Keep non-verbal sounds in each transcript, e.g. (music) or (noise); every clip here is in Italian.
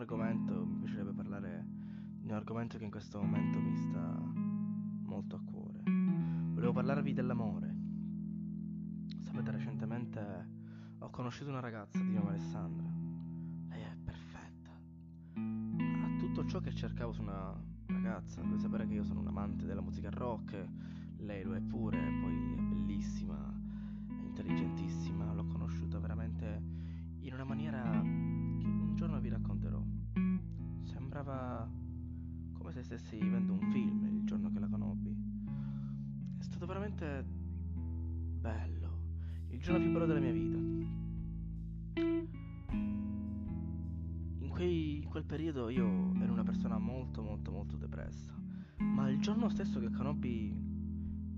argomento, mi piacerebbe parlare di un argomento che in questo momento mi sta molto a cuore. Volevo parlarvi dell'amore. Sapete, recentemente ho conosciuto una ragazza di nome Alessandra. Lei è perfetta. Ha tutto ciò che cercavo su una ragazza. Deve sapere che io sono un amante della musica rock. Lei lo è pure, Sembrava come se stessi vivendo un film il giorno che la conobbi. È stato veramente bello, il giorno più bello della mia vita. In, quei, in quel periodo io ero una persona molto molto molto depressa, ma il giorno stesso che conobbi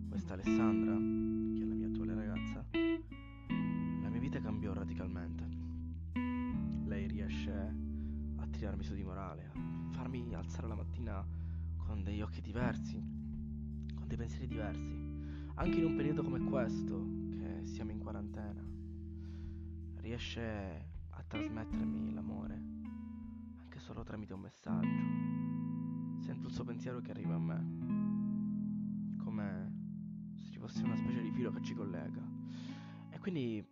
questa Alessandra, che è la mia attuale ragazza, la mia vita cambiò radicalmente. Lei riesce a tirarmi su di morale, a farmi alzare la mattina con degli occhi diversi, con dei pensieri diversi, anche in un periodo come questo, che siamo in quarantena, riesce a trasmettermi l'amore, anche solo tramite un messaggio. Sento il suo pensiero che arriva a me, come se ci fosse una specie di filo che ci collega. E quindi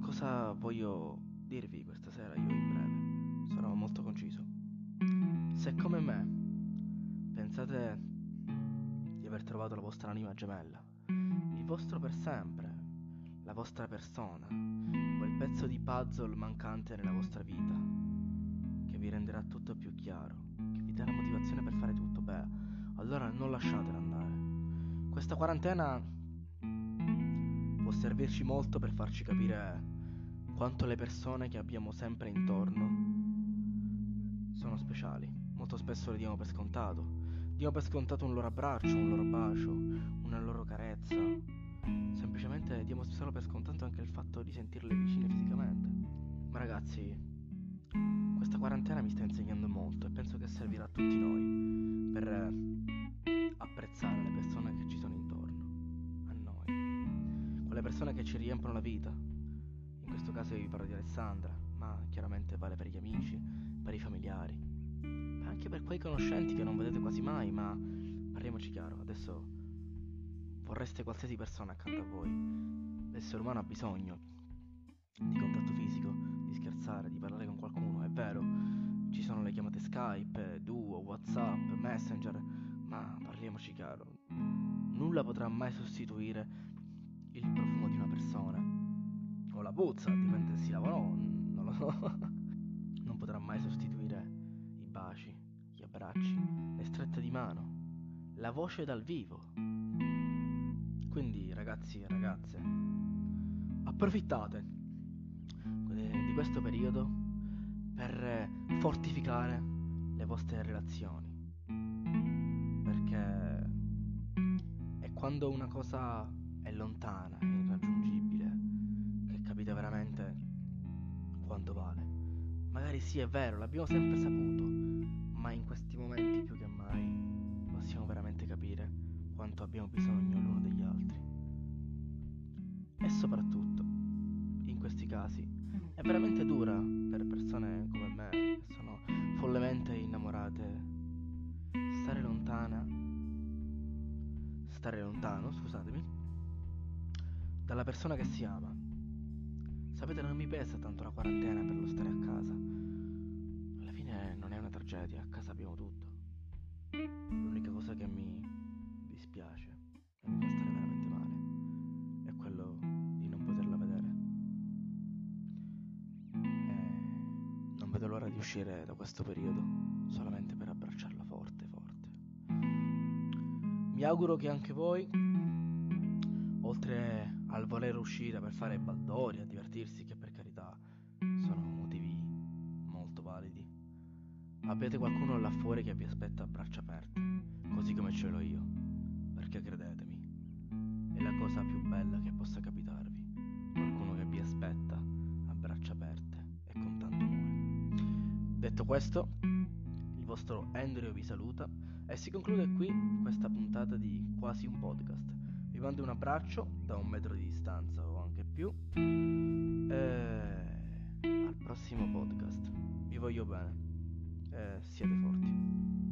cosa voglio dirvi questa sera io Se come me pensate di aver trovato la vostra anima gemella, il vostro per sempre, la vostra persona, quel pezzo di puzzle mancante nella vostra vita, che vi renderà tutto più chiaro, che vi darà motivazione per fare tutto, beh, allora non lasciatela andare. Questa quarantena può servirci molto per farci capire quanto le persone che abbiamo sempre intorno sono speciali. Molto spesso le diamo per scontato. Diamo per scontato un loro abbraccio, un loro bacio, una loro carezza. Semplicemente diamo solo per scontato anche il fatto di sentirle vicine fisicamente. Ma ragazzi, questa quarantena mi sta insegnando molto e penso che servirà a tutti noi per eh, apprezzare le persone che ci sono intorno, a noi. Quelle persone che ci riempiono la vita. In questo caso vi parlo di Alessandra, ma chiaramente vale per gli amici, quei conoscenti che non vedete quasi mai, ma parliamoci chiaro, adesso vorreste qualsiasi persona accanto a voi. L'essere umano ha bisogno di contatto fisico, di scherzare, di parlare con qualcuno, è vero. Ci sono le chiamate Skype, Duo, Whatsapp, Messenger, ma parliamoci chiaro, nulla potrà mai sostituire il profumo di una persona. O la puzza, dipende se si lava o no, non lo so. (laughs) Non potrà mai sostituire i baci, abbracci, le strette di mano, la voce dal vivo. Quindi ragazzi e ragazze, approfittate eh, di questo periodo per fortificare le vostre relazioni. Perché è quando una cosa è lontana, è irraggiungibile, che capite veramente quanto vale. Magari sì, è vero, l'abbiamo sempre saputo, ma in questi momenti più che mai possiamo veramente capire quanto abbiamo bisogno l'uno degli altri. E soprattutto, in questi casi, è veramente dura per persone come me, che sono follemente innamorate, stare lontana, stare lontano, scusatemi, dalla persona che si ama. Sapete, non mi pesa tanto la quarantena per lo stare a casa. Uscire da questo periodo solamente per abbracciarla forte, forte. Mi auguro che anche voi, oltre al voler uscire per fare baldoria, divertirsi, che per carità sono motivi molto validi, abbiate qualcuno là fuori che vi aspetta a braccia aperte, così come ce l'ho io, perché credetemi, è la cosa più bella che possa capitarvi, Detto questo, il vostro Andrew vi saluta e si conclude qui questa puntata di quasi un podcast. Vi mando un abbraccio da un metro di distanza o anche più. E al prossimo podcast. Vi voglio bene. e siete forti.